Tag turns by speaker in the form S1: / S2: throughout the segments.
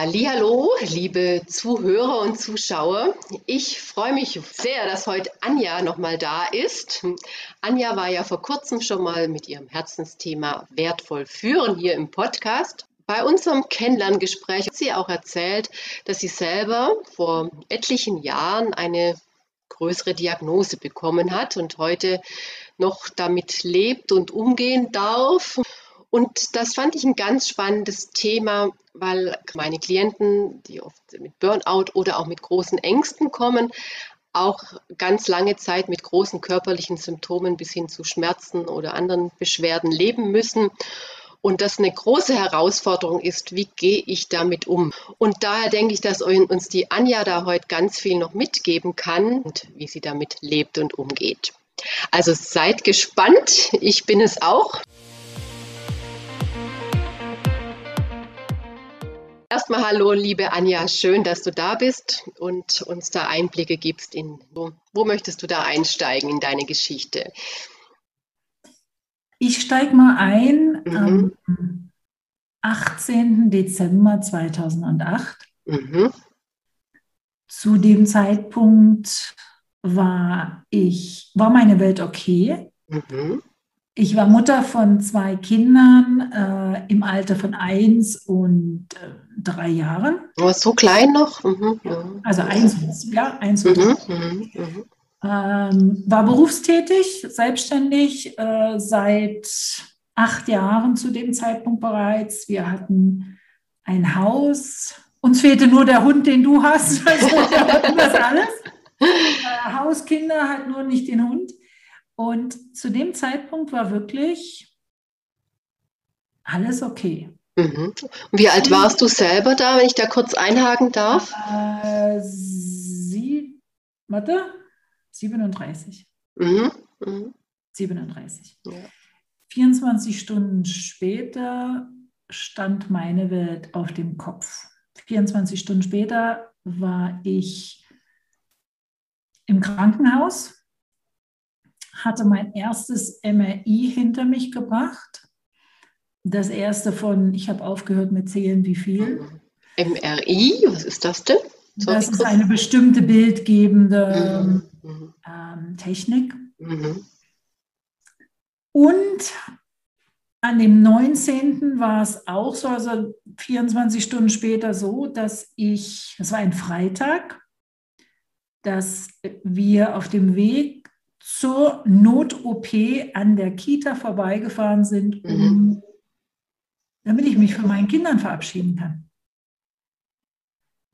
S1: Hallo, liebe Zuhörer und Zuschauer. Ich freue mich sehr, dass heute Anja nochmal da ist. Anja war ja vor kurzem schon mal mit ihrem Herzensthema Wertvoll führen hier im Podcast. Bei unserem Kennenlerngespräch hat sie auch erzählt, dass sie selber vor etlichen Jahren eine größere Diagnose bekommen hat und heute noch damit lebt und umgehen darf. Und das fand ich ein ganz spannendes Thema, weil meine Klienten, die oft mit Burnout oder auch mit großen Ängsten kommen, auch ganz lange Zeit mit großen körperlichen Symptomen bis hin zu Schmerzen oder anderen Beschwerden leben müssen. Und das eine große Herausforderung ist, wie gehe ich damit um? Und daher denke ich, dass uns die Anja da heute ganz viel noch mitgeben kann und wie sie damit lebt und umgeht. Also seid gespannt, ich bin es auch. Erstmal hallo, liebe Anja, schön, dass du da bist und uns da Einblicke gibst in, wo, wo möchtest du da einsteigen in deine Geschichte?
S2: Ich steige mal ein mhm. am 18. Dezember 2008. Mhm. Zu dem Zeitpunkt war ich, war meine Welt okay. Mhm. Ich war Mutter von zwei Kindern äh, im Alter von eins und äh, drei Jahren.
S1: Oh, so klein noch? Mhm.
S2: Also eins, ja, eins und mhm. mhm. Mhm. Ähm, war berufstätig, selbstständig äh, seit acht Jahren zu dem Zeitpunkt bereits. Wir hatten ein Haus. Uns fehlte nur der Hund, den du hast. Also das alles. Äh, Haus, Kinder, halt nur nicht den Hund. Und zu dem Zeitpunkt war wirklich alles okay.
S1: Mhm. Wie alt warst du selber da, wenn ich da kurz einhaken darf?
S2: Äh, sie, warte, 37. Mhm. Mhm. 37. Ja. 24 Stunden später stand meine Welt auf dem Kopf. 24 Stunden später war ich im Krankenhaus hatte mein erstes MRI hinter mich gebracht. Das erste von, ich habe aufgehört mit Zählen, wie viel.
S1: MRI, was ist das denn?
S2: Sorry, das ist eine bestimmte bildgebende mhm. ähm, Technik. Mhm. Und an dem 19. war es auch so, also 24 Stunden später so, dass ich, es war ein Freitag, dass wir auf dem Weg zur Not-OP an der Kita vorbeigefahren sind, um, mhm. damit ich mich von meinen Kindern verabschieden kann.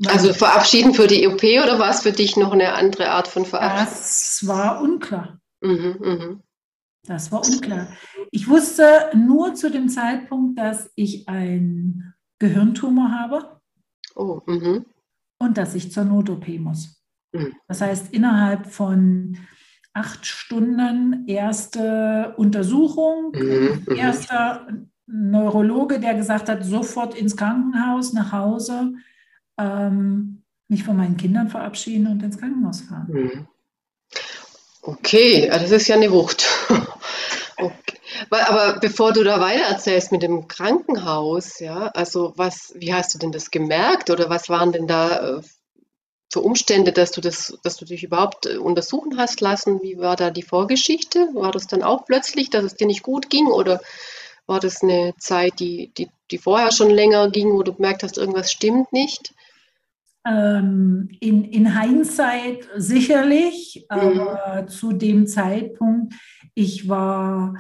S1: also verabschieden für die OP oder war es für dich noch eine andere Art von Verabschiedung?
S2: Das war unklar. Mhm, mh. Das war unklar. Ich wusste nur zu dem Zeitpunkt, dass ich einen Gehirntumor habe oh, mh. und dass ich zur Not-OP muss. Mhm. Das heißt, innerhalb von acht Stunden erste Untersuchung, mhm, mhm, erster Neurologe, der gesagt hat, sofort ins Krankenhaus, nach Hause, ähm, mich von meinen Kindern verabschieden und ins Krankenhaus fahren. Mhm.
S1: Okay, das ist ja eine Wucht. okay. Aber bevor du da weiter erzählst mit dem Krankenhaus, ja, also was, wie hast du denn das gemerkt oder was waren denn da äh, für Umstände, dass du das, dass du dich überhaupt äh, untersuchen hast lassen? Wie war da die Vorgeschichte? War das dann auch plötzlich, dass es dir nicht gut ging oder war das eine Zeit, die, die, die vorher schon länger ging, wo du gemerkt hast, irgendwas stimmt nicht?
S2: Ähm, in, in Hindsight sicherlich, mhm. aber zu dem Zeitpunkt, ich war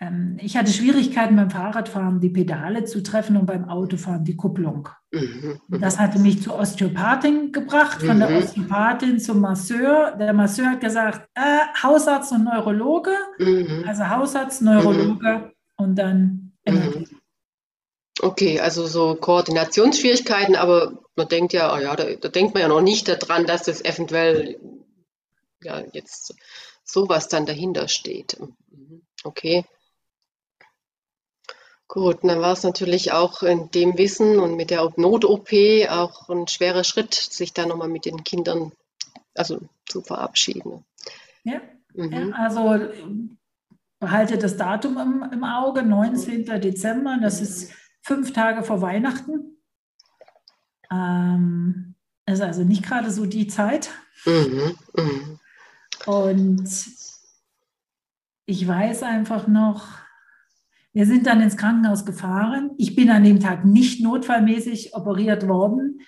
S2: ähm, ich hatte Schwierigkeiten beim Fahrradfahren, die Pedale zu treffen und beim Autofahren die Kupplung. Mhm, mhm. Das hatte mich zur Osteopathin gebracht, von der mhm. Osteopathin zum Masseur. Der Masseur hat gesagt, äh, Hausarzt und Neurologe, also Hausarzt, Neurologe und dann MRT.
S1: Okay, also so Koordinationsschwierigkeiten, aber man denkt ja, oh ja, da, da, denkt man ja noch nicht daran, dass das eventuell ja jetzt sowas dann dahinter steht. Okay. Gut, dann war es natürlich auch in dem Wissen und mit der Not-OP auch ein schwerer Schritt, sich da nochmal mit den Kindern also zu verabschieden.
S2: Ja, mhm. ja also behalte das Datum im, im, Auge, 19. Dezember, das ist fünf Tage vor Weihnachten. Ähm, ist also nicht gerade so die Zeit. Mhm, mh. Und ich weiß einfach noch, wir sind dann ins Krankenhaus gefahren. Ich bin an dem Tag nicht notfallmäßig operiert worden.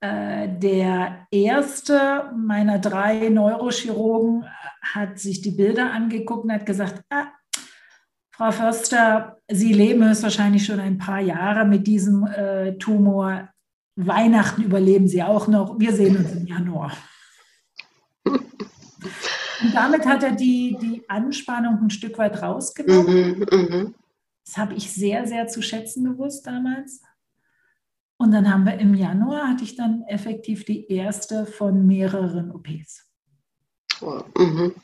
S2: Äh, der erste meiner drei Neurochirurgen hat sich die Bilder angeguckt und hat gesagt, ah, Frau Förster, Sie leben höchstwahrscheinlich schon ein paar Jahre mit diesem äh, Tumor. Weihnachten überleben Sie auch noch. Wir sehen uns im Januar. Und damit hat er die, die Anspannung ein Stück weit rausgenommen. Mhm, mh. Das habe ich sehr, sehr zu schätzen gewusst damals. Und dann haben wir im Januar, hatte ich dann effektiv die erste von mehreren OPs.
S1: Oh, mhm.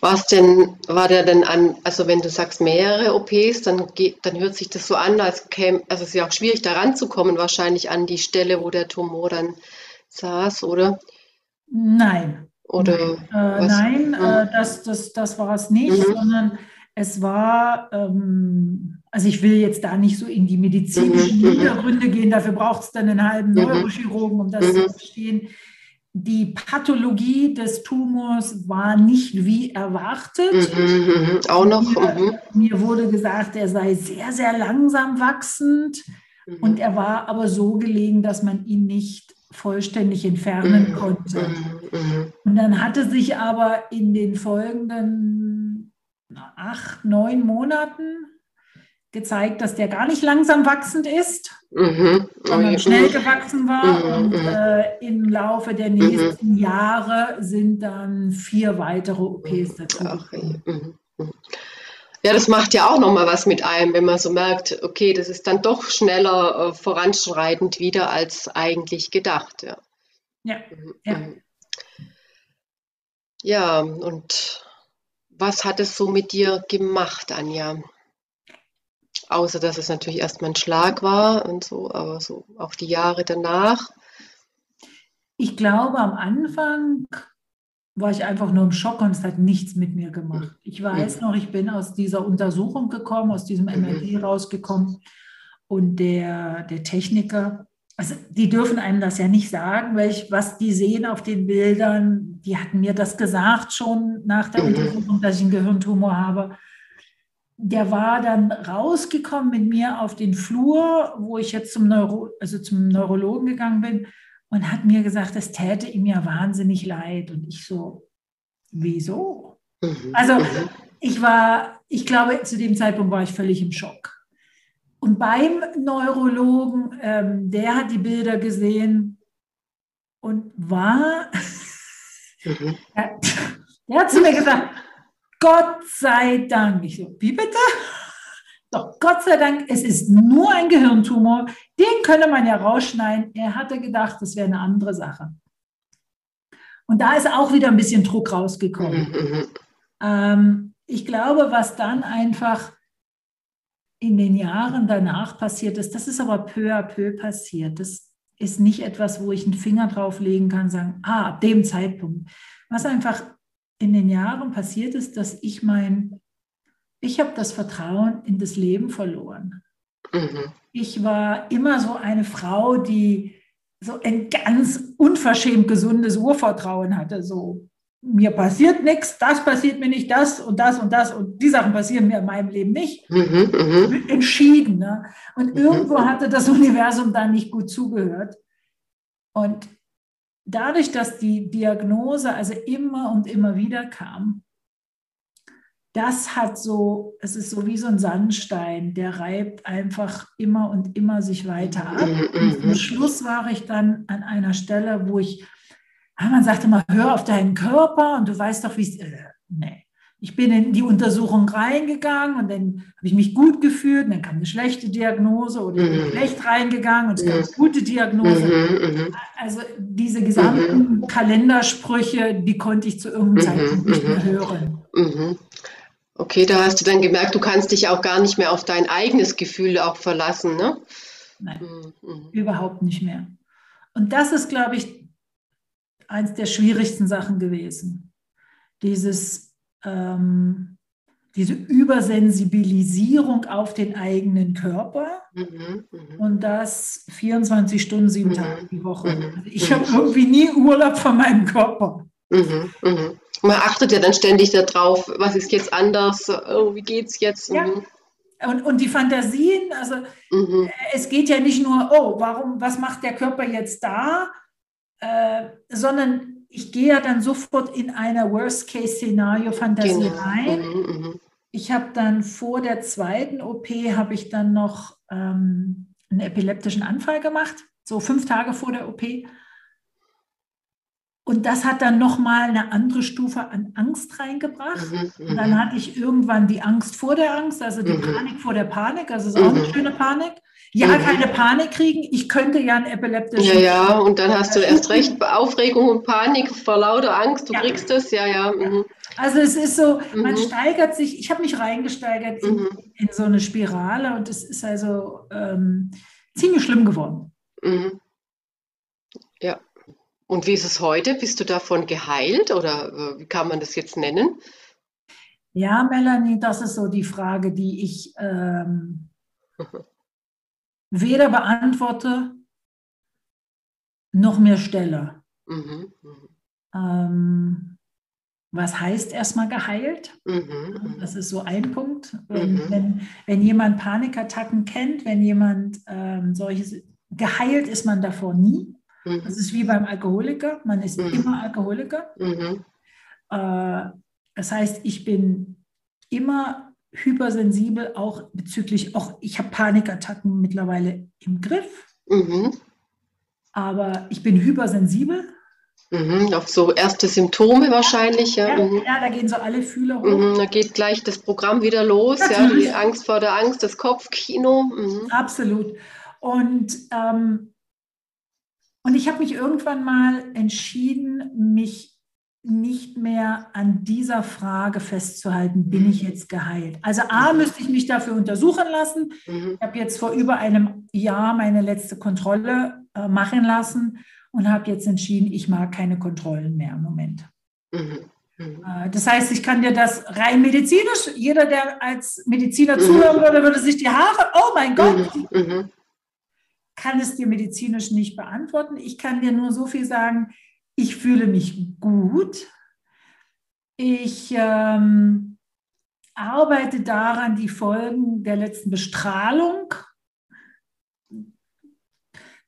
S1: Was denn, war der denn an, also wenn du sagst mehrere OPs, dann, geht, dann hört sich das so an, als käme, also es ist ja auch schwierig da ranzukommen, wahrscheinlich an die Stelle, wo der Tumor dann saß, oder?
S2: Nein. Oder nein, äh, nein äh, das, das, das war es nicht, mhm. sondern es war, ähm, also ich will jetzt da nicht so in die medizinischen mhm. mhm. Hintergründe gehen, dafür braucht es dann einen halben mhm. Neurochirurgen, um das zu verstehen. Die Pathologie des Tumors war nicht wie erwartet.
S1: Auch noch.
S2: Mir, mir, wurde gesagt, er sei sehr, sehr langsam wachsend und er war aber so gelegen, dass man ihn nicht vollständig entfernen konnte. Und dann hatte sich aber in den folgenden acht, neun Monaten gezeigt, dass der gar nicht langsam wachsend ist, mhm. sondern oh schnell gewachsen war. Mhm. Und äh, im Laufe der nächsten mhm. Jahre sind dann vier weitere OPs dazu. Okay.
S1: Ja, das macht ja auch nochmal was mit einem, wenn man so merkt, okay, das ist dann doch schneller äh, voranschreitend wieder als eigentlich gedacht. Ja, ja. Mhm, ja. Mhm. ja und was hat es so mit dir gemacht, Anja? Außer dass es natürlich erstmal ein Schlag war und so, aber so auch die Jahre danach.
S2: Ich glaube, am Anfang war ich einfach nur im Schock und es hat nichts mit mir gemacht. Ich weiß noch, ich bin aus dieser Untersuchung gekommen, aus diesem MRT mhm. rausgekommen und der, der Techniker, also die dürfen einem das ja nicht sagen, welch, was die sehen auf den Bildern. Die hatten mir das gesagt schon nach der mhm. Untersuchung, dass ich einen Gehirntumor habe. Der war dann rausgekommen mit mir auf den Flur, wo ich jetzt zum, Neuro, also zum Neurologen gegangen bin und hat mir gesagt, es täte ihm ja wahnsinnig leid. Und ich so, wieso? Mhm. Also mhm. ich war, ich glaube, zu dem Zeitpunkt war ich völlig im Schock. Und beim Neurologen, ähm, der hat die Bilder gesehen und war, mhm. der, der hat zu mir gesagt, Gott sei Dank. Ich so, wie bitte? Doch Gott sei Dank, es ist nur ein Gehirntumor. Den könne man ja rausschneiden. Er hatte gedacht, das wäre eine andere Sache. Und da ist auch wieder ein bisschen Druck rausgekommen. Mhm. Ähm, ich glaube, was dann einfach in den Jahren danach passiert ist, das ist aber peu à peu passiert. Das ist nicht etwas, wo ich einen Finger drauflegen kann, sagen, ah, ab dem Zeitpunkt. Was einfach in den Jahren passiert ist, dass ich mein ich habe das Vertrauen in das Leben verloren. Mhm. Ich war immer so eine Frau, die so ein ganz unverschämt gesundes Urvertrauen hatte. So, mir passiert nichts, das passiert mir nicht, das und das und das und die Sachen passieren mir in meinem Leben nicht. Mhm, mh. Entschieden. Ne? Und mhm. irgendwo hatte das Universum da nicht gut zugehört. Und dadurch, dass die Diagnose also immer und immer wieder kam, das hat so, es ist so wie so ein Sandstein, der reibt einfach immer und immer sich weiter ab. Und zum Schluss war ich dann an einer Stelle, wo ich, man sagte immer, hör auf deinen Körper und du weißt doch, wie es, äh, nee. Ich bin in die Untersuchung reingegangen und dann habe ich mich gut gefühlt und dann kam eine schlechte Diagnose oder ich bin mhm. schlecht reingegangen und es kam eine gute Diagnose. Mhm, also diese gesamten Kalendersprüche, die konnte ich zu irgendeinem Zeitpunkt nicht mehr hören.
S1: Okay, da hast du dann gemerkt, du kannst dich auch gar nicht mehr auf dein eigenes Gefühl auch verlassen, ne?
S2: Nein, mhm. mhm. überhaupt nicht mehr. Und das ist, glaube ich, eins der schwierigsten Sachen gewesen. Dieses, ähm, diese Übersensibilisierung auf den eigenen Körper mhm, mh. und das 24 Stunden, sieben mhm, Tage die Woche. Mhm, also ich habe irgendwie nie Urlaub von meinem Körper.
S1: Mhm, mh. Man achtet ja dann ständig darauf, was ist jetzt anders, oh, wie geht es jetzt?
S2: Ja. Mhm. Und, und die Fantasien, also mhm. es geht ja nicht nur, oh, warum, was macht der Körper jetzt da, äh, sondern ich gehe ja dann sofort in eine Worst-Case-Szenario-Fantasie genau. rein. Mhm, mhm. ich habe dann vor der zweiten OP, habe ich dann noch ähm, einen epileptischen Anfall gemacht, so fünf Tage vor der OP. Und das hat dann nochmal eine andere Stufe an Angst reingebracht. Mhm, und dann mhm. hatte ich irgendwann die Angst vor der Angst, also die mhm. Panik vor der Panik. Also es ist auch eine mhm. schöne Panik. Ja, mhm. keine Panik kriegen. Ich könnte ja einen epileptischen.
S1: Ja, ja, und dann hast du erst recht Aufregung und Panik vor lauter Angst. Du ja. kriegst es, ja, ja. Mhm.
S2: Also es ist so, man steigert sich. Ich habe mich reingesteigert in, in, so eine Spirale und es ist also ähm, ziemlich schlimm geworden.
S1: Ja. Und wie ist es heute? Bist du davon geheilt oder äh, wie kann man das jetzt nennen?
S2: Ja, Melanie, das ist so die Frage, die ich ähm, weder beantworte noch mehr stelle. Mhm, mh. ähm, was heißt erstmal geheilt? Mhm, das ist so ein Punkt. Wenn, mhm. wenn, wenn, jemand Panikattacken kennt, wenn jemand ähm, solches, geheilt ist man davor nie. Mhm. Das ist wie beim Alkoholiker. Man ist mhm. immer Alkoholiker. Mhm. Äh, das heißt, ich bin immer hypersensibel, auch bezüglich, auch ich habe Panikattacken mittlerweile im Griff. Mhm. Aber ich bin hypersensibel.
S1: Mhm, auf so erste Symptome wahrscheinlich.
S2: Ja, ja, mhm. ja da gehen so alle Fühler hoch.
S1: Mhm, da geht gleich das Programm wieder los, ja, die Angst vor der Angst, das Kopfkino. Mhm.
S2: Absolut. Und ähm, und ich habe mich irgendwann mal entschieden, mich nicht mehr an dieser Frage festzuhalten, bin ich jetzt geheilt? Also A, mhm. müsste ich mich dafür untersuchen lassen. Mhm. Ich habe jetzt vor über einem Jahr meine letzte Kontrolle äh, machen lassen und habe jetzt entschieden, ich mag keine Kontrollen mehr im Moment. Mhm. mhm. Äh, das heißt, ich kann dir das rein medizinisch, jeder, der als Mediziner mhm. zuhören würde, würde sich die Haare, oh mein Gott, mhm kann es dir medizinisch nicht beantworten. Ich kann dir nur so viel sagen, ich fühle mich gut. Ich ähm, arbeite daran, die Folgen der letzten Bestrahlung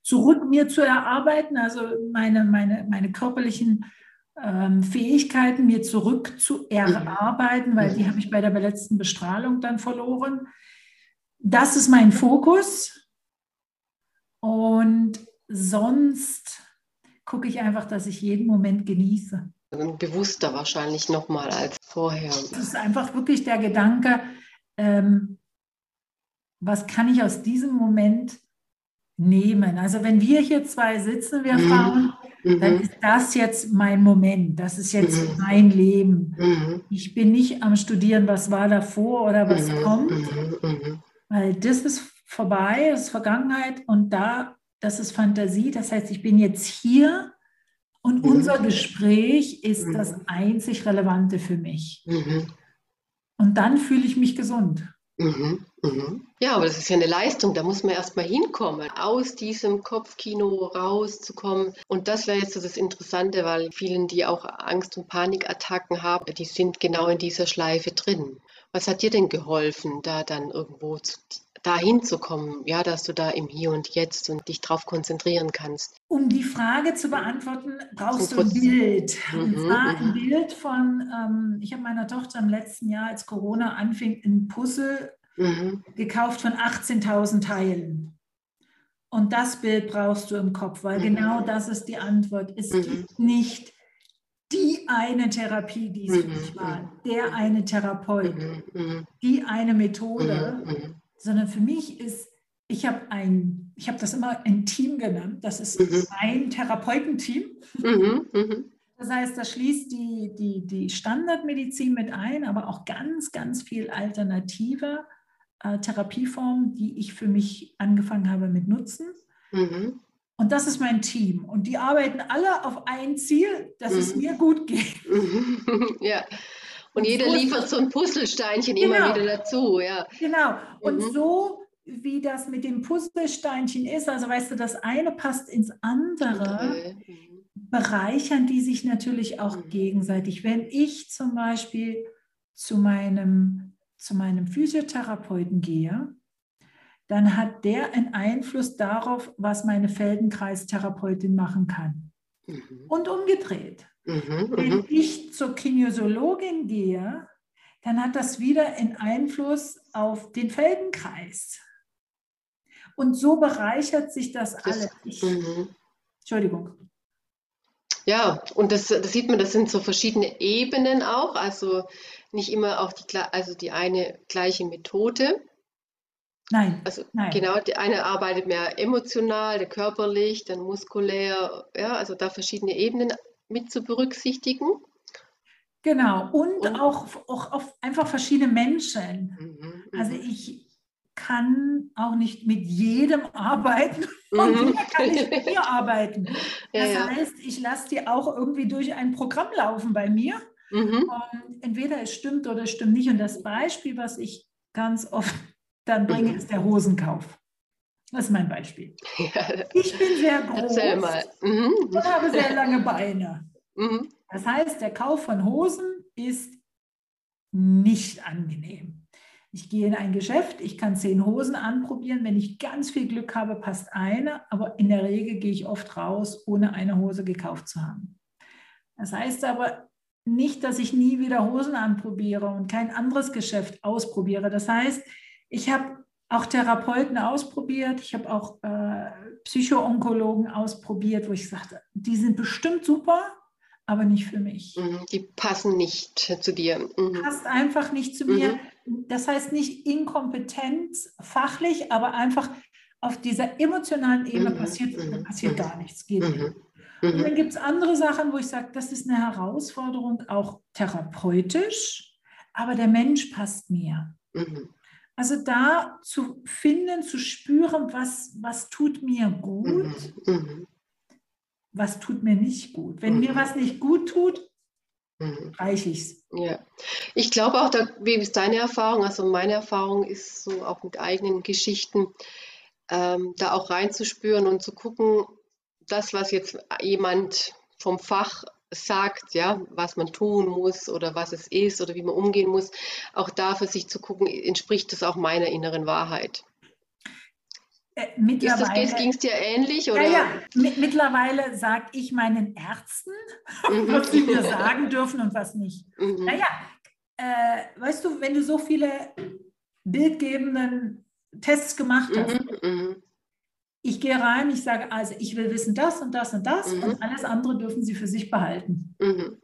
S2: zurück mir zu erarbeiten, also meine, meine, meine körperlichen ähm, Fähigkeiten mir zurück zu erarbeiten, weil die habe ich bei der letzten Bestrahlung dann verloren. Das ist mein Fokus. Und sonst gucke ich einfach, dass ich jeden Moment genieße.
S1: Bewusster wahrscheinlich nochmal als vorher.
S2: Das ist einfach wirklich der Gedanke, ähm, was kann ich aus diesem Moment nehmen? Also wenn wir hier zwei sitzen, wir mhm. Frauen, mhm. dann ist das jetzt mein Moment, das ist jetzt mhm. mein Leben. Mhm. Ich bin nicht am Studieren, was war davor oder was mhm. kommt, mhm. weil das ist vorbei, das ist Vergangenheit und da, das ist Fantasie. Das heißt, ich bin jetzt hier und mhm. unser Gespräch ist mhm. das einzig Relevante für mich. Mhm. Und dann fühle ich mich gesund.
S1: Mhm, mhm. Ja, aber das ist ja eine Leistung, da muss man erstmal hinkommen, aus diesem Kopfkino rauszukommen. Und das wäre jetzt so das Interessante, weil vielen, die auch Angst- und Panikattacken haben, die sind genau in dieser Schleife drin. Was hat dir denn geholfen, da dann irgendwo zu, dahin zu kommen, ja, dass du da im Hier und Jetzt und dich darauf konzentrieren kannst?
S2: Um die Frage zu beantworten, brauchst du ein Bild. Mhm, und zwar ein mhm. Bild von, ähm, ich habe meiner Tochter im letzten Jahr, als Corona anfing, ein Puzzle mhm. gekauft von 18.000 Teilen. Und das Bild brauchst du im Kopf, weil mhm. genau das ist die Antwort. Es mhm. gibt nicht die eine Therapie, die es mhm. war, der eine Therapeut, die eine Methode, sondern für mich ist, ich habe ein, ich habe das immer ein Team genannt, das ist mhm. ein Therapeutenteam. Mhm, mhm. Das heißt, das schließt die, die, die Standardmedizin mit ein, aber auch ganz, ganz viel alternative äh, Therapieformen, die ich für mich angefangen habe mit Nutzen. Mhm. Und das ist mein Team. Und die arbeiten alle auf ein Ziel, dass es mhm. mir gut geht.
S1: Ja. Und, und jeder so liefert so ein Puzzlesteinchen genau. immer wieder dazu, ja.
S2: Genau. Und mhm. so wie das mit dem Puzzlesteinchen ist, also weißt du, das eine passt ins andere. Mhm. bereichern die sich natürlich auch mhm. gegenseitig. Wenn ich zum Beispiel zu meinem, zu meinem Physiotherapeuten gehe, dann hat der einen Einfluss darauf, was meine Feldenkreistherapeutin machen kann. Mhm. Und umgedreht. Mhm, Wenn mhm. ich zur Kinesiologin gehe, dann hat das wieder einen Einfluss auf den Feldenkreis. Und so bereichert sich das, das alles. Ich, mhm. Entschuldigung.
S1: Ja, und das, das, sieht man, das sind so verschiedene Ebenen auch, also nicht immer auch die, also die eine gleiche Methode.
S2: Nein.
S1: Also
S2: nein.
S1: genau, die eine arbeitet mehr emotional, der körperlich, dann muskulär, ja, also da verschiedene Ebenen mit zu berücksichtigen.
S2: Genau, und, und auch, auch auf einfach verschiedene Menschen. Mhm, also mhm. ich kann auch nicht mit jedem arbeiten und mhm. jeder kann nicht mit mir arbeiten. Das ja, heißt, ich lasse die auch irgendwie durch ein Programm laufen bei mir. Mhm. entweder es stimmt oder es stimmt nicht. Und das Beispiel, was ich ganz oft dann bringe, mhm. ist der Hosenkauf. Das ist mein Beispiel. Ja. Ich bin sehr groß mhm. und habe sehr lange Beine. Mhm. Das heißt, der Kauf von Hosen ist nicht angenehm. Ich gehe in ein Geschäft, ich kann zehn Hosen anprobieren. Wenn ich ganz viel Glück habe, passt eine, aber in der Regel gehe ich oft raus, ohne eine Hose gekauft zu haben. Das heißt aber nicht, dass ich nie wieder Hosen anprobiere und kein anderes Geschäft ausprobiere. Das heißt, ich habe auch Therapeuten ausprobiert, ich habe auch äh, Psychoonkologen ausprobiert, wo ich sagte, die sind bestimmt super, aber nicht für mich.
S1: Mhm, die passen nicht zu dir.
S2: Mhm. Passt einfach nicht zu mir. Mhm. Das heißt nicht Inkompetenz fachlich, aber einfach auf dieser emotionalen Ebene mhm. passiert, mhm. passiert gar nichts. Geht nicht. Und dann gibt es andere Sachen, wo ich sage, das ist eine Herausforderung, auch therapeutisch, aber der Mensch passt mir. Also da zu finden, zu spüren, was, was tut mir gut was tut mir nicht gut. Wenn mhm. mir was nicht gut tut, mhm. reiche ich es.
S1: Ja, ich glaube auch, da, wie ist deine Erfahrung? Also meine Erfahrung ist so auch mit eigenen Geschichten, ähm, da auch reinzuspüren und zu gucken, das, was jetzt jemand vom Fach sagt, ja, was man tun muss oder was es ist oder wie man umgehen muss, auch da für sich zu gucken, entspricht das auch meiner inneren Wahrheit.
S2: Äh, mittlerweile
S1: ging es dir ähnlich? Oder?
S2: Ja, ja. mittlerweile sage ich meinen Ärzten, mhm. was sie mir sagen dürfen und was nicht. Mhm. Naja, äh, weißt du, wenn du so viele bildgebenden Tests gemacht hast, mhm. Mhm. ich gehe rein, ich sage, also ich will wissen das und das und das mhm. und alles andere dürfen sie für sich behalten. Mhm.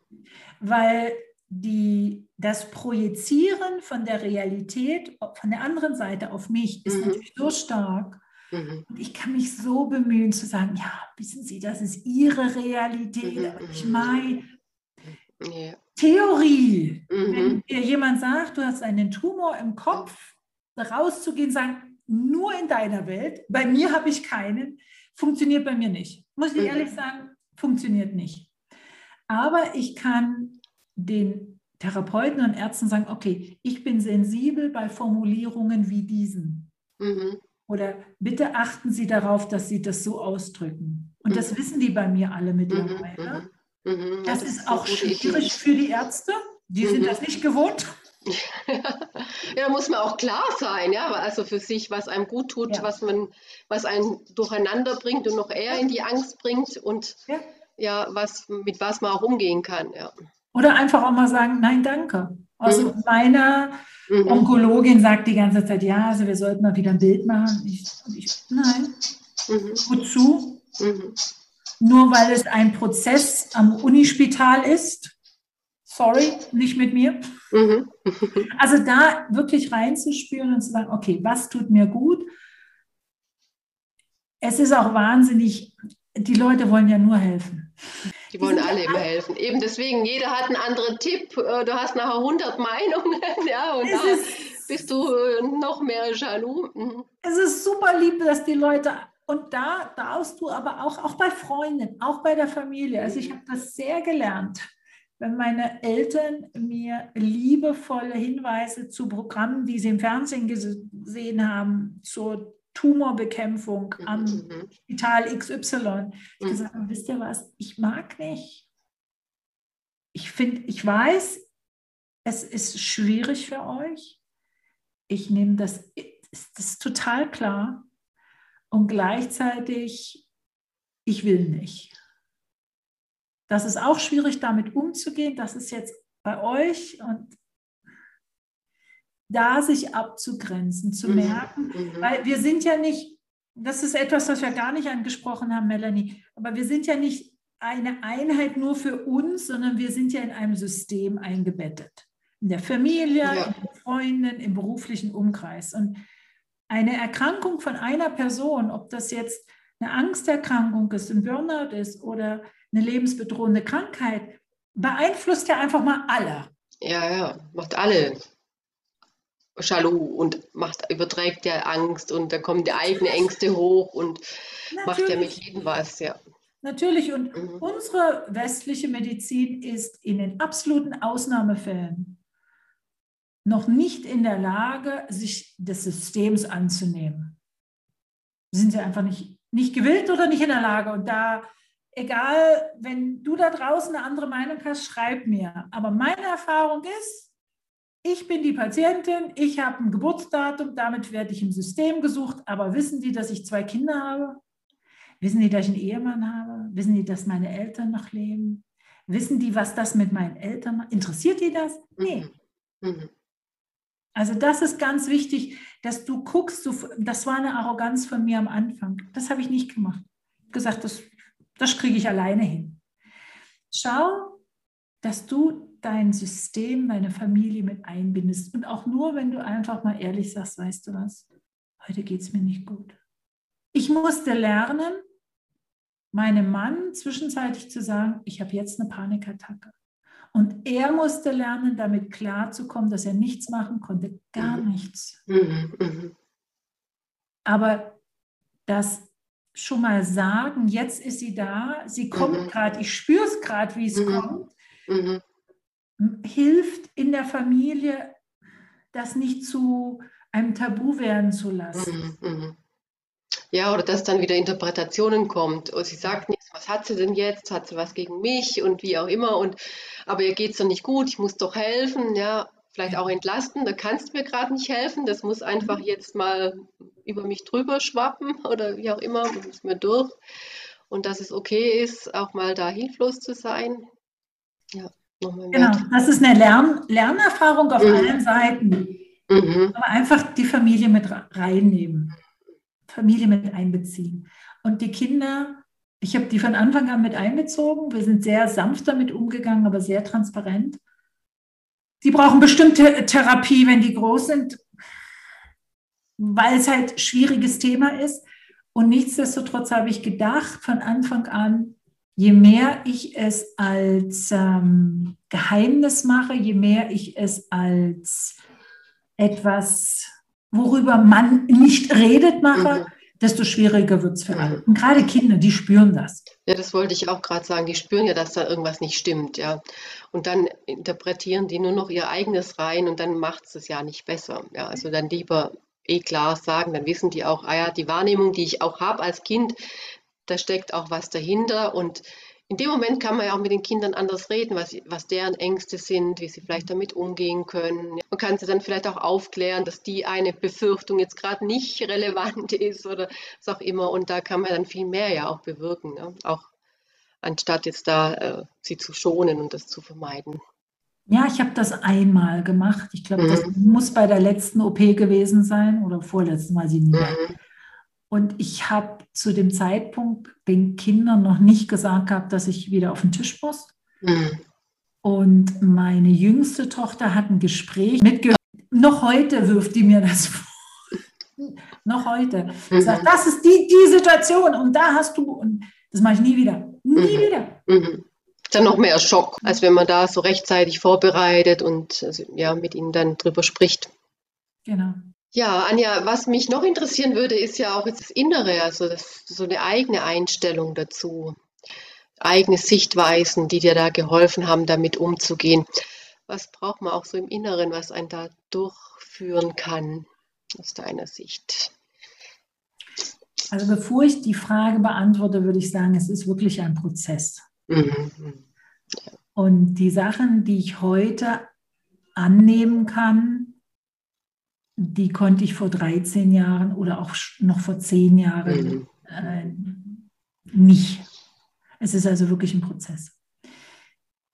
S2: Weil die, das Projizieren von der Realität von der anderen Seite auf mich ist natürlich so stark, Mhm. Und ich kann mich so bemühen zu sagen, ja, wissen Sie, das ist Ihre Realität, mhm. aber ich mhm. meine ja. Theorie. Mhm. Wenn dir jemand sagt, du hast einen Tumor im Kopf, rauszugehen, sagen, nur in deiner Welt, bei mir habe ich keinen, funktioniert bei mir nicht. Muss ich mhm. ehrlich sagen, funktioniert nicht. Aber ich kann den Therapeuten und Ärzten sagen, okay, ich bin sensibel bei Formulierungen wie diesen. Mhm. Oder bitte achten Sie darauf, dass Sie das so ausdrücken. Und mhm. das wissen die bei mir alle mittlerweile. Mhm. Mhm. mhm. Das, das, ist auch schwierig für die Ärzte. Die sind das nicht gewohnt.
S1: Ja, da muss man auch klar sein, ja, also für sich, was einem gut tut, ja. was man, was einen durcheinander bringt und noch eher in die Angst bringt und ja, ja was, mit was man auch umgehen kann, ja.
S2: Oder einfach auch mal sagen, nein, danke. Also mhm. meiner mhm. Onkologin sagt die ganze Zeit, ja, also wir sollten mal wieder ein Bild machen. Ich, ich, nein, mhm. wozu? Mhm. Nur weil es ein Prozess am Unispital ist. Sorry, nicht mit mir. Mhm. Also da wirklich reinzuspüren und zu sagen, okay, was tut mir gut? Es ist auch wahnsinnig, die Leute wollen ja nur helfen.
S1: Die wollen alle immer helfen. Eben deswegen, jeder hat einen anderen Tipp. Äh, du hast nachher 100 Meinungen, ja, und da bist du äh, noch mehr jaloux.
S2: Mhm. Es ist super lieb, dass die Leute, und da darfst du aber auch, auch bei Freunden, auch bei der Familie, also ich habe das sehr gelernt, wenn meine Eltern mir liebevolle Hinweise zu Programmen, die sie im Fernsehen gesehen haben, zur Tumorbekämpfung mhm, am mhm. Spital XY. Ich mhm. gesagt habe, wisst ihr was, ich mag nicht. Ich finde, ich weiß, es ist schwierig für euch. Ich nehme das, das ist total klar. Und gleichzeitig, ich will nicht. Das ist auch schwierig, damit umzugehen. Das ist jetzt bei euch und da sich abzugrenzen, zu mhm. merken, mhm. weil wir sind ja nicht, das ist etwas, was wir gar nicht angesprochen haben, Melanie, aber wir sind ja nicht eine Einheit nur für uns, sondern wir sind ja in einem System eingebettet. In der Familie, ja. in den Freunden, im beruflichen Umkreis. Und eine Erkrankung von einer Person, ob das jetzt eine Angsterkrankung ist, ein Burnout ist oder eine lebensbedrohende Krankheit, beeinflusst ja einfach mal alle.
S1: Ja, ja, macht alle Schalu und macht, überträgt ja Angst und dann kommen die eigenen Ängste hoch und Natürlich. macht ja mit jedem was, ja.
S2: Natürlich, und mhm. unsere westliche Medizin ist in den absoluten Ausnahmefällen noch nicht in der Lage, sich des Systems anzunehmen. Sind sie einfach nicht, nicht gewillt oder nicht in der Lage? Und da, egal, wenn du da draußen eine andere Meinung hast, schreib mir. Aber meine Erfahrung ist, ich bin die Patientin, ich habe ein Geburtsdatum, damit werde ich im System gesucht, aber wissen die, dass ich zwei Kinder habe? Wissen die, dass ich einen Ehemann habe? Wissen die, dass meine Eltern noch leben? Wissen die, was das mit meinen Eltern macht? Interessiert die das? Nee. Mhm. mhm. Also das ist ganz wichtig, dass du guckst, du, das war eine Arroganz von mir am Anfang. Das habe ich nicht gemacht. Ich gesagt, das, das kriege ich alleine hin. Schau, dass du dein System, deine Familie mit einbindest. Und auch nur, wenn du einfach mal ehrlich sagst, weißt du was, heute geht es mir nicht gut. Ich musste lernen, meinem Mann zwischenzeitlich zu sagen, ich habe jetzt eine Panikattacke. Und er musste lernen, damit klarzukommen, dass er nichts machen konnte, gar mhm. nichts. Mhm, mhm. Aber das schon mal sagen, jetzt ist sie da, sie kommt mhm. gerade, ich spüre es gerade, wie es mhm. kommt, mhm. hilft in der Familie, das nicht zu einem Tabu werden zu lassen.
S1: Ja, oder dass dann wieder Interpretationen kommt. Und sie sagt nichts, was hat sie denn jetzt? Hat sie was gegen mich und wie auch immer? Und aber ihr geht es doch nicht gut, ich muss doch helfen, ja, vielleicht auch entlasten, da kannst du mir gerade nicht helfen, das muss einfach jetzt mal über mich drüber schwappen oder wie auch immer, muss mir durch. Und dass es okay ist, auch mal da hilflos zu sein.
S2: Ja, nochmal Genau, das ist eine Lern Lernerfahrung auf mhm. allen Seiten. Mhm. Aber einfach die Familie mit reinnehmen. Familie mit einbeziehen. Und die Kinder, ich habe die von Anfang an mit einbezogen. Wir sind sehr sanft damit umgegangen, aber sehr transparent. Die brauchen bestimmte Therapie, wenn die groß sind, weil es halt schwieriges Thema ist. Und nichtsdestotrotz habe ich gedacht von Anfang an, je mehr ich es als ähm, Geheimnis mache, je mehr ich es als etwas worüber man nicht redet, mache, mhm. Desto schwieriger wird es für alle. Und gerade Kinder, die spüren das.
S1: Ja, das wollte ich auch gerade sagen. Die spüren ja, dass da irgendwas nicht stimmt, ja. Und dann interpretieren die nur noch ihr eigenes rein und dann macht es ja nicht besser. Ja, also dann lieber eh klar sagen, dann wissen die auch, ah ja, die Wahrnehmung, die ich auch habe als Kind, da steckt auch was dahinter und in dem Moment kann man ja auch mit den Kindern anders reden, was, was deren Ängste sind, wie sie vielleicht damit umgehen können. Man kann sie dann vielleicht auch aufklären, dass die eine Befürchtung jetzt gerade nicht relevant ist oder was auch immer. Und da kann man dann viel mehr ja auch bewirken, ne? auch anstatt jetzt da äh, sie zu schonen und das zu vermeiden.
S2: Ja, ich habe das einmal gemacht. Ich glaube, mhm. das muss bei der letzten OP gewesen sein oder vorletzten, weiß ich nicht mehr. Mhm. Und ich habe zu dem Zeitpunkt den Kindern noch nicht gesagt gehabt, dass ich wieder auf den Tisch muss. Mhm. Und meine jüngste Tochter hat ein Gespräch mitgehört. Noch heute wirft die mir das vor. noch heute. Mhm. Sagt, das ist die, die Situation und da hast du, und das mache ich nie wieder. Nie mhm. wieder.
S1: Mhm. Dann noch mehr Schock, als wenn man da so rechtzeitig vorbereitet und also, ja, mit ihnen dann drüber spricht.
S2: Genau.
S1: Ja, Anja, was mich noch interessieren würde, ist ja auch das Innere, also das, so eine eigene Einstellung dazu. eigene Sichtweisen, die dir da geholfen haben, damit umzugehen. Was braucht man auch so im Inneren, was einen da durchführen kann, aus deiner Sicht?
S2: Also bevor ich die Frage beantworte, würde ich sagen, es ist wirklich ein Prozess. Mhm. Und die Sachen, die ich heute annehmen kann, die konnte ich vor 13 Jahren oder auch noch vor 10 Jahren mhm. äh, nicht. Es ist also wirklich ein Prozess.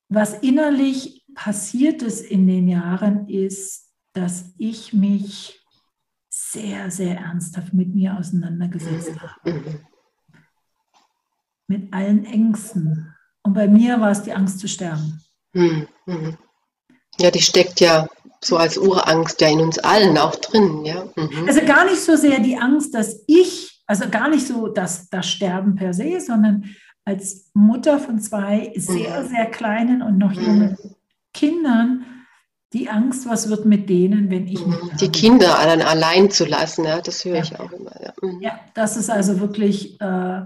S2: Was innerlich passiert ist in den Jahren, ist, dass ich mich sehr, sehr ernsthaft mit mir auseinandergesetzt habe. Mhm. Mit allen Ängsten. Und bei mir war es die Angst zu sterben. Mhm.
S1: Ja, die steckt ja so als Urangst ja in uns allen auch drin. Ja?
S2: Mhm. Also gar nicht so sehr die Angst, dass ich, also gar nicht so das, das Sterben per se, sondern als Mutter von zwei sehr, mhm. sehr kleinen und noch jungen mhm. Kindern die Angst, was wird mit denen, wenn ich
S1: nicht. Mhm. Die Kinder dann allein zu lassen, ja, das höre ja. ich auch immer.
S2: Ja. Mhm. ja, das ist also wirklich, äh,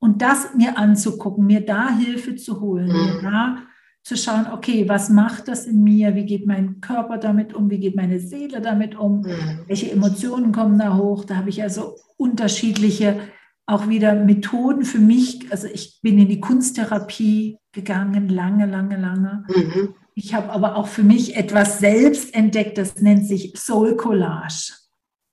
S2: und das mir anzugucken, mir da Hilfe zu holen, mhm. mir da zu schauen, okay, was macht das in mir, wie geht mein Körper damit um, wie geht meine Seele damit um, mhm. welche Emotionen kommen da hoch, da habe ich also unterschiedliche auch wieder Methoden für mich. Also ich bin in die Kunsttherapie gegangen, lange, lange, lange. Mhm. Ich habe aber auch für mich etwas selbst entdeckt, das nennt sich Soul Collage.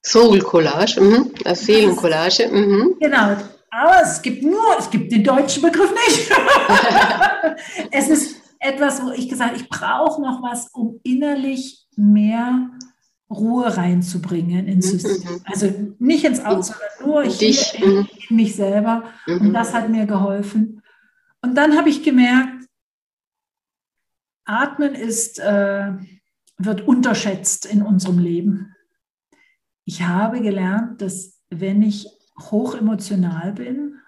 S1: Soul Collage, mhm. Seelencollage. Mhm.
S2: Genau, aber es gibt nur, es gibt den deutschen Begriff nicht. es ist etwas, wo ich gesagt habe, ich brauche noch was, um innerlich mehr Ruhe reinzubringen ins mhm, System. Mhm. Also nicht ins Außen, sondern nur hier in, mhm. in, mich selber. Und das hat mir geholfen. Und dann habe ich gemerkt, Atmen ist, äh, wird unterschätzt in unserem Leben. Ich habe gelernt, dass wenn ich hochemotional bin,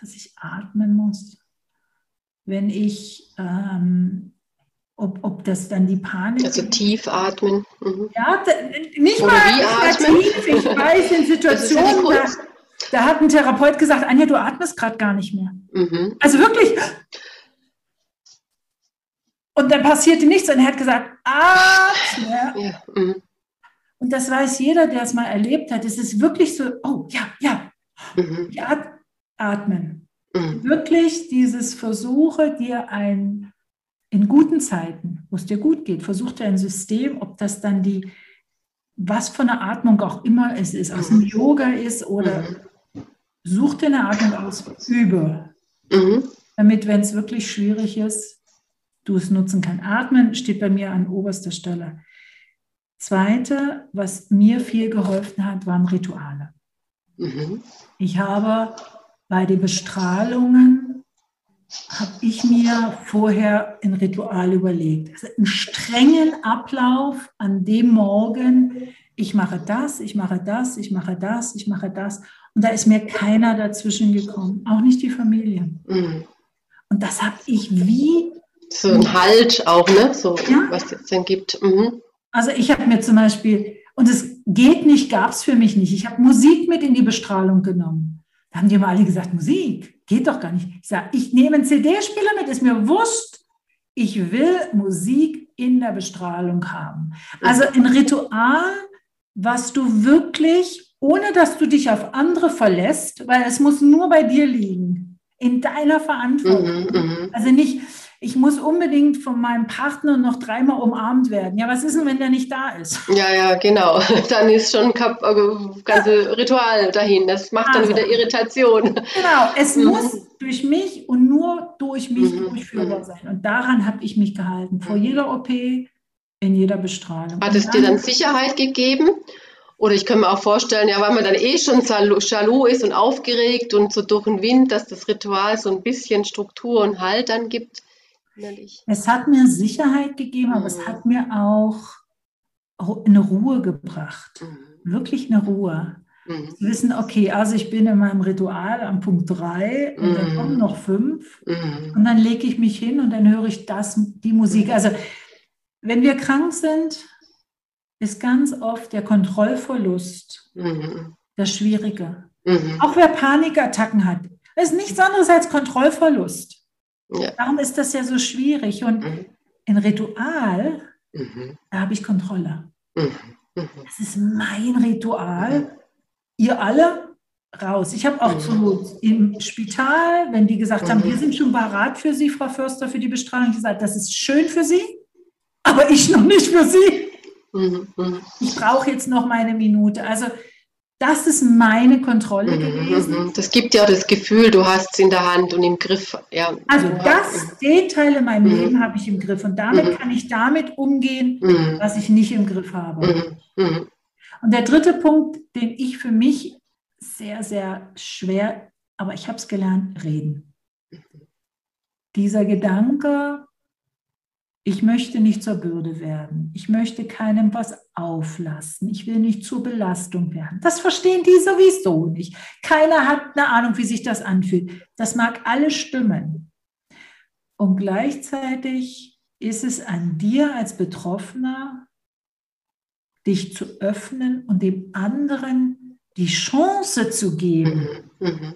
S2: dass ich atmen muss. Wenn ich ähm, ob, ob das dann die Panik
S1: Also tief atmen.
S2: Mhm. Ja, nicht Oder mal tief. Ich weiß in Situationen, da, da, hat ein Therapeut gesagt, Anja, du atmest gerade gar nicht mehr. Mhm. Also wirklich. Und dann passierte nichts und er hat gesagt, atme. Ja. Mhm. Und das weiß jeder, der es mal erlebt hat. Es ist wirklich so, oh ja, ja. Mhm. Ja, atmen. Mhm. Wirklich dieses Versuche, dir ein in guten Zeiten, wo es dir gut geht, versuch dir ein System, ob das dann die, was von der Atmung auch immer es ist, aus dem Yoga ist oder mhm. such dir eine Atmung aus, übe. Mhm. Damit, wenn es wirklich schwierig ist, du es nutzen kannst. Atmen steht bei mir an oberster Stelle. Zweite, was mir viel geholfen hat, waren Rituale. Mhm. Ich habe bei den Bestrahlungen habe ich mir vorher ein Ritual überlegt. Also einen strengen Ablauf an dem Morgen. Ich mache das, ich mache das, ich mache das, ich mache das. Und da ist mir keiner dazwischen gekommen, auch nicht die Familie. Mhm. Und das habe ich wie.
S1: So ein Halt auch, ne? So, ja. was es dann gibt. Mhm.
S2: Also ich habe mir zum Beispiel, und es geht nicht, gab es für mich nicht. Ich habe Musik mit in die Bestrahlung genommen. Da haben die immer alle gesagt, Musik. Geht doch gar nicht. Ich sage, ich nehme einen CD-Spieler mit, ist mir wurscht. Ich will Musik in der Bestrahlung haben. Also ein Ritual, was du wirklich, ohne dass du dich auf andere verlässt, weil es muss nur bei dir liegen, in deiner Verantwortung. Mhm, mhm. also nicht, ich muss unbedingt von meinem Partner noch dreimal umarmt werden. Ja, was ist denn, wenn der nicht da ist?
S1: Ja, ja, genau. Dann ist schon ein äh, ganze Ritual dahin. Das macht also, dann wieder Irritation.
S2: Genau, es mhm. muss durch mich und nur durch mich mhm. durchführbar mhm. sein. Und daran habe ich mich gehalten. Vor mhm. jeder OP, in jeder Bestrahlung.
S1: Hat es dir dann Sicherheit gegeben? Oder ich kann mir auch vorstellen, ja, weil man dann eh schon jaloux ist und aufgeregt und so durch den Wind, dass das Ritual so ein bisschen Struktur und Halt dann gibt
S2: innerlich? Es hat mir Sicherheit gegeben, aber mhm. es hat mir auch eine Ruhe gebracht. Mhm. Wirklich eine Ruhe. Mhm. Zu wissen, okay, also ich bin in meinem Ritual am Punkt 3 und dann kommen mhm. noch fünf mhm. und dann lege ich mich hin und dann höre ich das, die Musik. Mhm. Also wenn wir krank sind, ist ganz oft der Kontrollverlust das Schwierige. Auch wer Panikattacken hat, ist nichts anderes als Kontrollverlust. Ja. Darum ist das ja so schwierig. Und mhm. in Ritual, mhm. da habe ich Kontrolle. Mhm. mhm. Das ist mein Ritual. Mhm. Ihr alle raus. Ich habe auch zu, im Spital, wenn die gesagt haben, wir sind schon parat für Sie, Frau Förster, für die Bestrahlung, gesagt, das ist schön für Sie, aber ich noch nicht für Sie. Ich brauche jetzt noch meine Minute. Also das ist meine Kontrolle mhm, gewesen.
S1: Mhm. Das gibt ja das Gefühl, du hast es in der Hand und im Griff. Ja.
S2: Also das, den Teil in meinem mhm. Leben habe ich im Griff und damit mhm. kann ich damit umgehen, mhm. was ich nicht im Griff habe. Mhm. Und der dritte Punkt, den ich für mich sehr, sehr schwer, aber ich habe es gelernt, reden. Dieser Gedanke, ich möchte nicht zur Bürde werden. Ich möchte keinem was auflassen. Ich will nicht zur Belastung werden. Das verstehen die sowieso nicht. Keiner hat eine Ahnung, wie sich das anfühlt. Das mag alle stimmen. Und gleichzeitig ist es an dir als Betroffener, dich zu öffnen und dem anderen die Chance zu geben, mhm. mhm.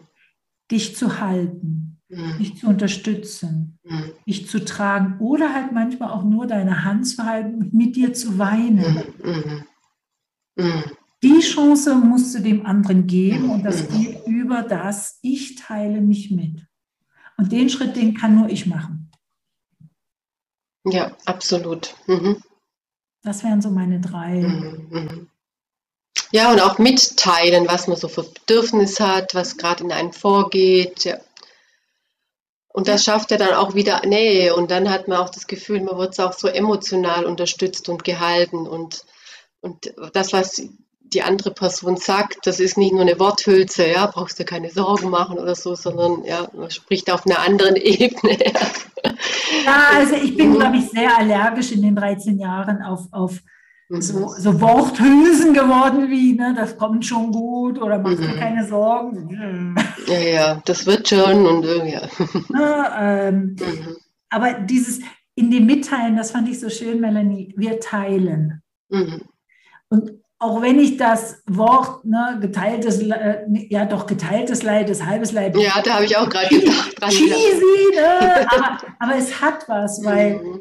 S2: dich zu halten mhm. dich zu unterstützen, mhm. dich zu tragen oder halt manchmal auch nur deine Hand zu halten und mit dir zu weinen. Mhm. mhm. mhm. Die Chance musst du dem anderen geben und das mhm. geht über das, ich teile mich mit. Und den Schritt, den kann nur ich machen.
S1: Ja, absolut.
S2: Das wären so meine drei.
S1: Ja, und auch mitteilen, was man so für Bedürfnisse hat, was gerade in einem vorgeht. Ja. Und das schafft ja dann auch wieder Nähe und dann hat man auch das Gefühl, man wird auch so emotional unterstützt und gehalten und, und das, was die andere Person sagt, das ist nicht nur eine Worthülse, ja, brauchst du keine Sorgen machen oder so, sondern ja, man spricht auf einer anderen Ebene.
S2: Ja, also ich bin, glaube ich, sehr allergisch in den 13 Jahren auf, auf. So, so Worthülsen geworden wie, ne, das kommt schon gut oder mach dir mhm. keine Sorgen.
S1: Ja, ja, das wird schon und ja.
S2: ja ähm, mhm. Aber dieses in dem Mitteilen, das fand ich so schön, Melanie, wir teilen. Mhm. Und auch wenn ich das Wort ne, geteiltes, äh, ja doch geteiltes Leid, das halbes Leid.
S1: Ja, da habe ich auch gerade gedacht.
S2: Cheesy, ne? aber, aber es hat was, weil mhm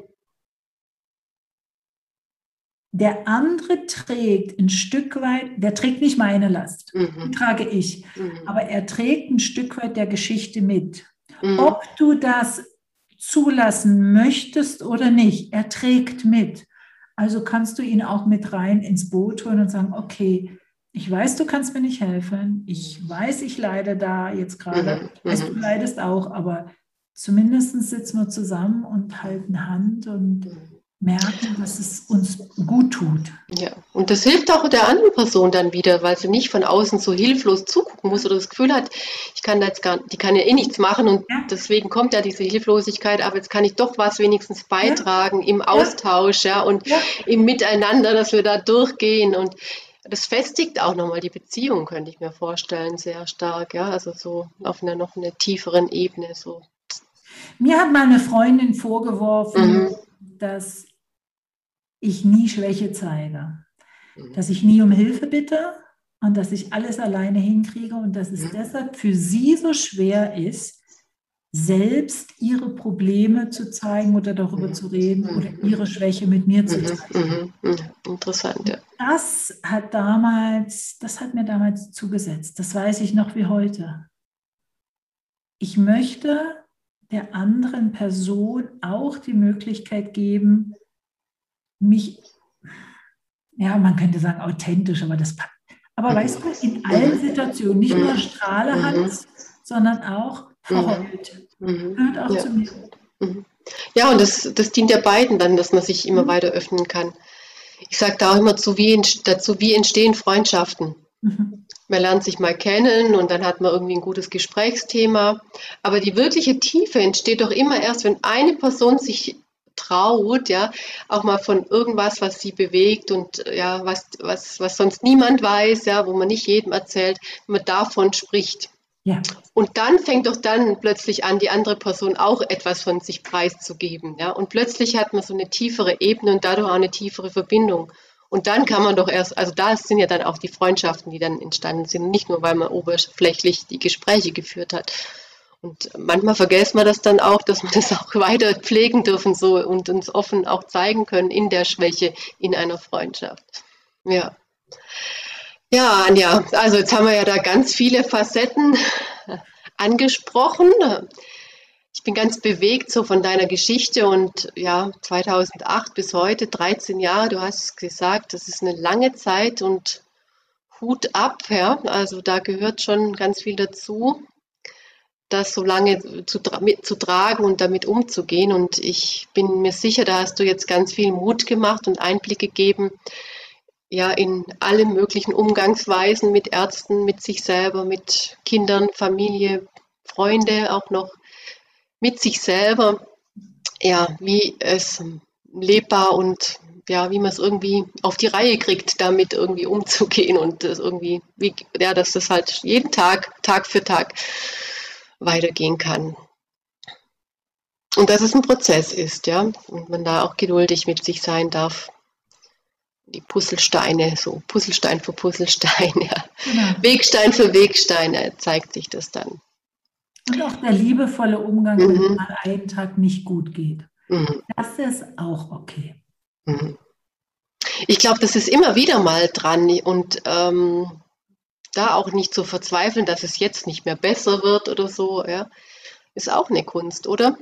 S2: der andere trägt ein Stück weit, der trägt nicht meine Last, mhm. trage ich, mhm. aber er trägt ein Stück weit der Geschichte mit. Mhm. Ob du das zulassen möchtest oder nicht, er trägt mit. Also kannst du ihn auch mit rein ins Boot holen und sagen, okay, ich weiß, du kannst mir nicht helfen. Ich weiß, ich leide da jetzt gerade. Weiß, du mhm. leidest auch, aber zumindest sitzen wir zusammen und halten Hand und mhm merken, dass es uns gut tut.
S1: Ja, und das hilft auch der anderen Person dann wieder, weil sie nicht von außen so hilflos zugucken muss oder das Gefühl hat, ich kann da jetzt gar, die kann ja eh nichts machen und ja. deswegen kommt ja diese Hilflosigkeit, aber jetzt kann ich doch was wenigstens beitragen ja. im Austausch, ja, und ja. im Miteinander, dass wir da durchgehen und das festigt auch nochmal die Beziehung, könnte ich mir vorstellen, sehr stark, ja, also so auf einer noch einer tieferen Ebene so.
S2: Mir hat meine Freundin vorgeworfen, mhm. dass ich nie Schwäche zeige, mhm. dass ich nie um Hilfe bitte und dass ich alles alleine hinkriege und dass es mhm. deshalb für sie so schwer ist, selbst ihre Probleme zu zeigen oder darüber mhm. zu reden oder mhm. ihre Schwäche mit mir zu mhm. teilen.
S1: Interessant, ja.
S2: Das hat damals, das hat mir damals zugesetzt. Das weiß ich noch wie heute. Ich möchte der anderen Person auch die Möglichkeit geben, mich, ja, man könnte sagen authentisch, aber das aber mhm. weißt du, in allen Situationen, nicht nur mhm. Strahlehand, mhm. sondern auch verheult. Gehört auch ja. zu mir.
S1: Ja, und das, das dient ja beiden dann, dass man sich immer weiter öffnen kann. Ich sage da auch immer zu, wie, dazu, wie entstehen Freundschaften. Mhm. Man lernt sich mal kennen und dann hat man irgendwie ein gutes Gesprächsthema. Aber die wirkliche Tiefe entsteht doch immer erst, wenn eine Person sich traut, ja, auch mal von irgendwas, was sie bewegt und ja, was, was, was sonst niemand weiß, ja, wo man nicht jedem erzählt, wenn man davon spricht. Ja. Und dann fängt doch dann plötzlich an, die andere Person auch etwas von sich preiszugeben. Ja? Und plötzlich hat man so eine tiefere Ebene und dadurch auch eine tiefere Verbindung. Und dann kann man doch erst, also da sind ja dann auch die Freundschaften, die dann entstanden sind, nicht nur, weil man oberflächlich die Gespräche geführt hat. Und manchmal vergisst man das dann auch, dass wir das auch weiter pflegen dürfen so und uns offen auch zeigen können in der Schwäche in einer Freundschaft. Ja. Ja, Anja, also jetzt haben wir ja da ganz viele Facetten angesprochen. Ich bin ganz bewegt so von deiner Geschichte und ja, 2008 bis heute, 13 Jahre, du hast gesagt, das ist eine lange Zeit und Hut ab, ja, also da gehört schon ganz viel dazu, das so lange zu, zu tragen und damit umzugehen. Und ich bin mir sicher, da hast du jetzt ganz viel Mut gemacht und Einblick gegeben, ja, in alle möglichen Umgangsweisen mit Ärzten, mit sich selber, mit Kindern, Familie, Freunde auch noch mit sich selber, ja, wie es lebbar und ja, wie man es irgendwie auf die Reihe kriegt, damit irgendwie umzugehen und das irgendwie, wie, ja, dass das halt jeden Tag, Tag für Tag weitergehen kann. Und dass es ein Prozess ist, ja, und man da auch geduldig mit sich sein darf. Die Puzzlesteine, so Puzzlestein für Puzzlestein, ja. Genau. Wegstein für Wegstein zeigt sich das dann.
S2: Und auch der liebevolle Umgang, mhm. wenn mal einen Tag nicht gut geht. Mhm. Das ist auch okay. Mhm.
S1: Ich glaube, das ist immer wieder mal dran und ähm, da auch nicht zu verzweifeln, dass es jetzt nicht mehr besser wird oder so, ja, ist auch eine Kunst, oder?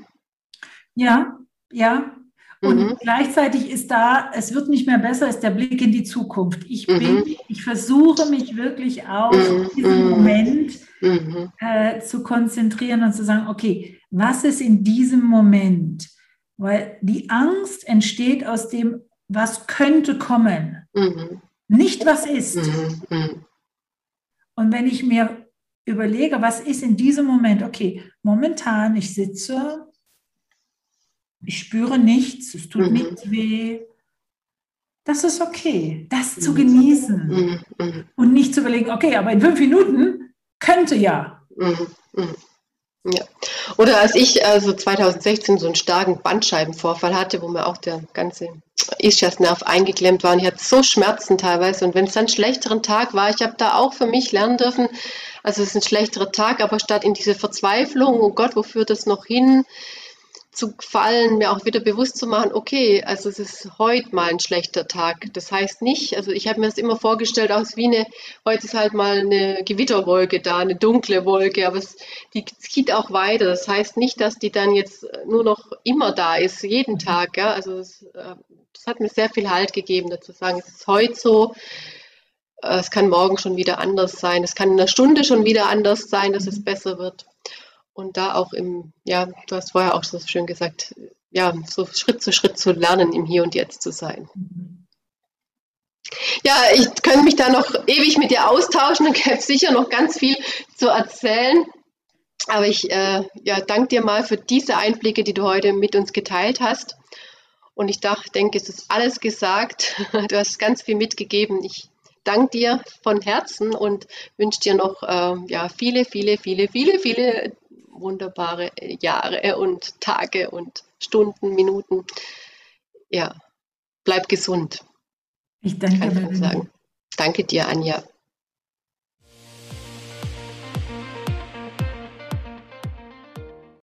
S2: Ja, ja. Und mhm. gleichzeitig ist da, es wird nicht mehr besser, ist der Blick in die Zukunft. Ich bin, mhm. ich versuche mich wirklich auf mhm. diesen mhm. Moment mhm. äh, zu konzentrieren und zu sagen, okay, was ist in diesem Moment? Weil die Angst entsteht aus dem, was könnte kommen, nicht was ist. Mhm. mhm. Und wenn ich mir überlege, was ist in diesem Moment, okay, momentan, ich sitze, ich spüre nichts, es tut mhm. nichts weh, das ist okay, das zu genießen und nicht zu überlegen, okay, aber in fünf Minuten könnte ja.
S1: Ja. Oder als ich also 2016 so einen starken Bandscheibenvorfall hatte, wo mir auch der ganze Ischiasnerv eingeklemmt war und ich hatte so Schmerzen teilweise und wenn es dann einen schlechteren Tag war, ich habe da auch für mich lernen dürfen, also es ist ein schlechterer Tag, aber statt in diese Verzweiflung, oh Gott, wo führt das noch hin, zu gefallen, mir auch wieder bewusst zu machen, okay, also es ist heute mal ein schlechter Tag. Das heißt nicht, also ich habe mir das immer vorgestellt aus wie eine, heute ist halt mal eine Gewitterwolke da, eine dunkle Wolke, aber es, die zieht auch weiter. Das heißt nicht, dass die dann jetzt nur noch immer da ist, jeden Tag. Ja? Also es, äh, das hat mir sehr viel Halt gegeben, dazu sagen, es ist heute so, äh, es kann morgen schon wieder anders sein, es kann in einer Stunde schon wieder anders sein, dass es besser wird und da auch im, ja, du hast vorher auch so schön gesagt, ja, so Schritt zu Schritt zu lernen, im Hier und Jetzt zu sein. Ja, ich könnte mich da noch ewig mit dir austauschen, dann gäbe sicher noch ganz viel zu erzählen. Aber ich äh, ja, danke dir mal für diese Einblicke, die du heute mit uns geteilt hast. Und ich dachte, denke, es ist alles gesagt. Du hast ganz viel mitgegeben. Ich danke dir von Herzen und wünsche dir noch äh, ja, viele, viele, viele, viele, viele wunderbare Jahre und Tage und Stunden, Minuten. Ja, bleib gesund.
S2: Ich danke
S1: dir. Danke dir, Anja.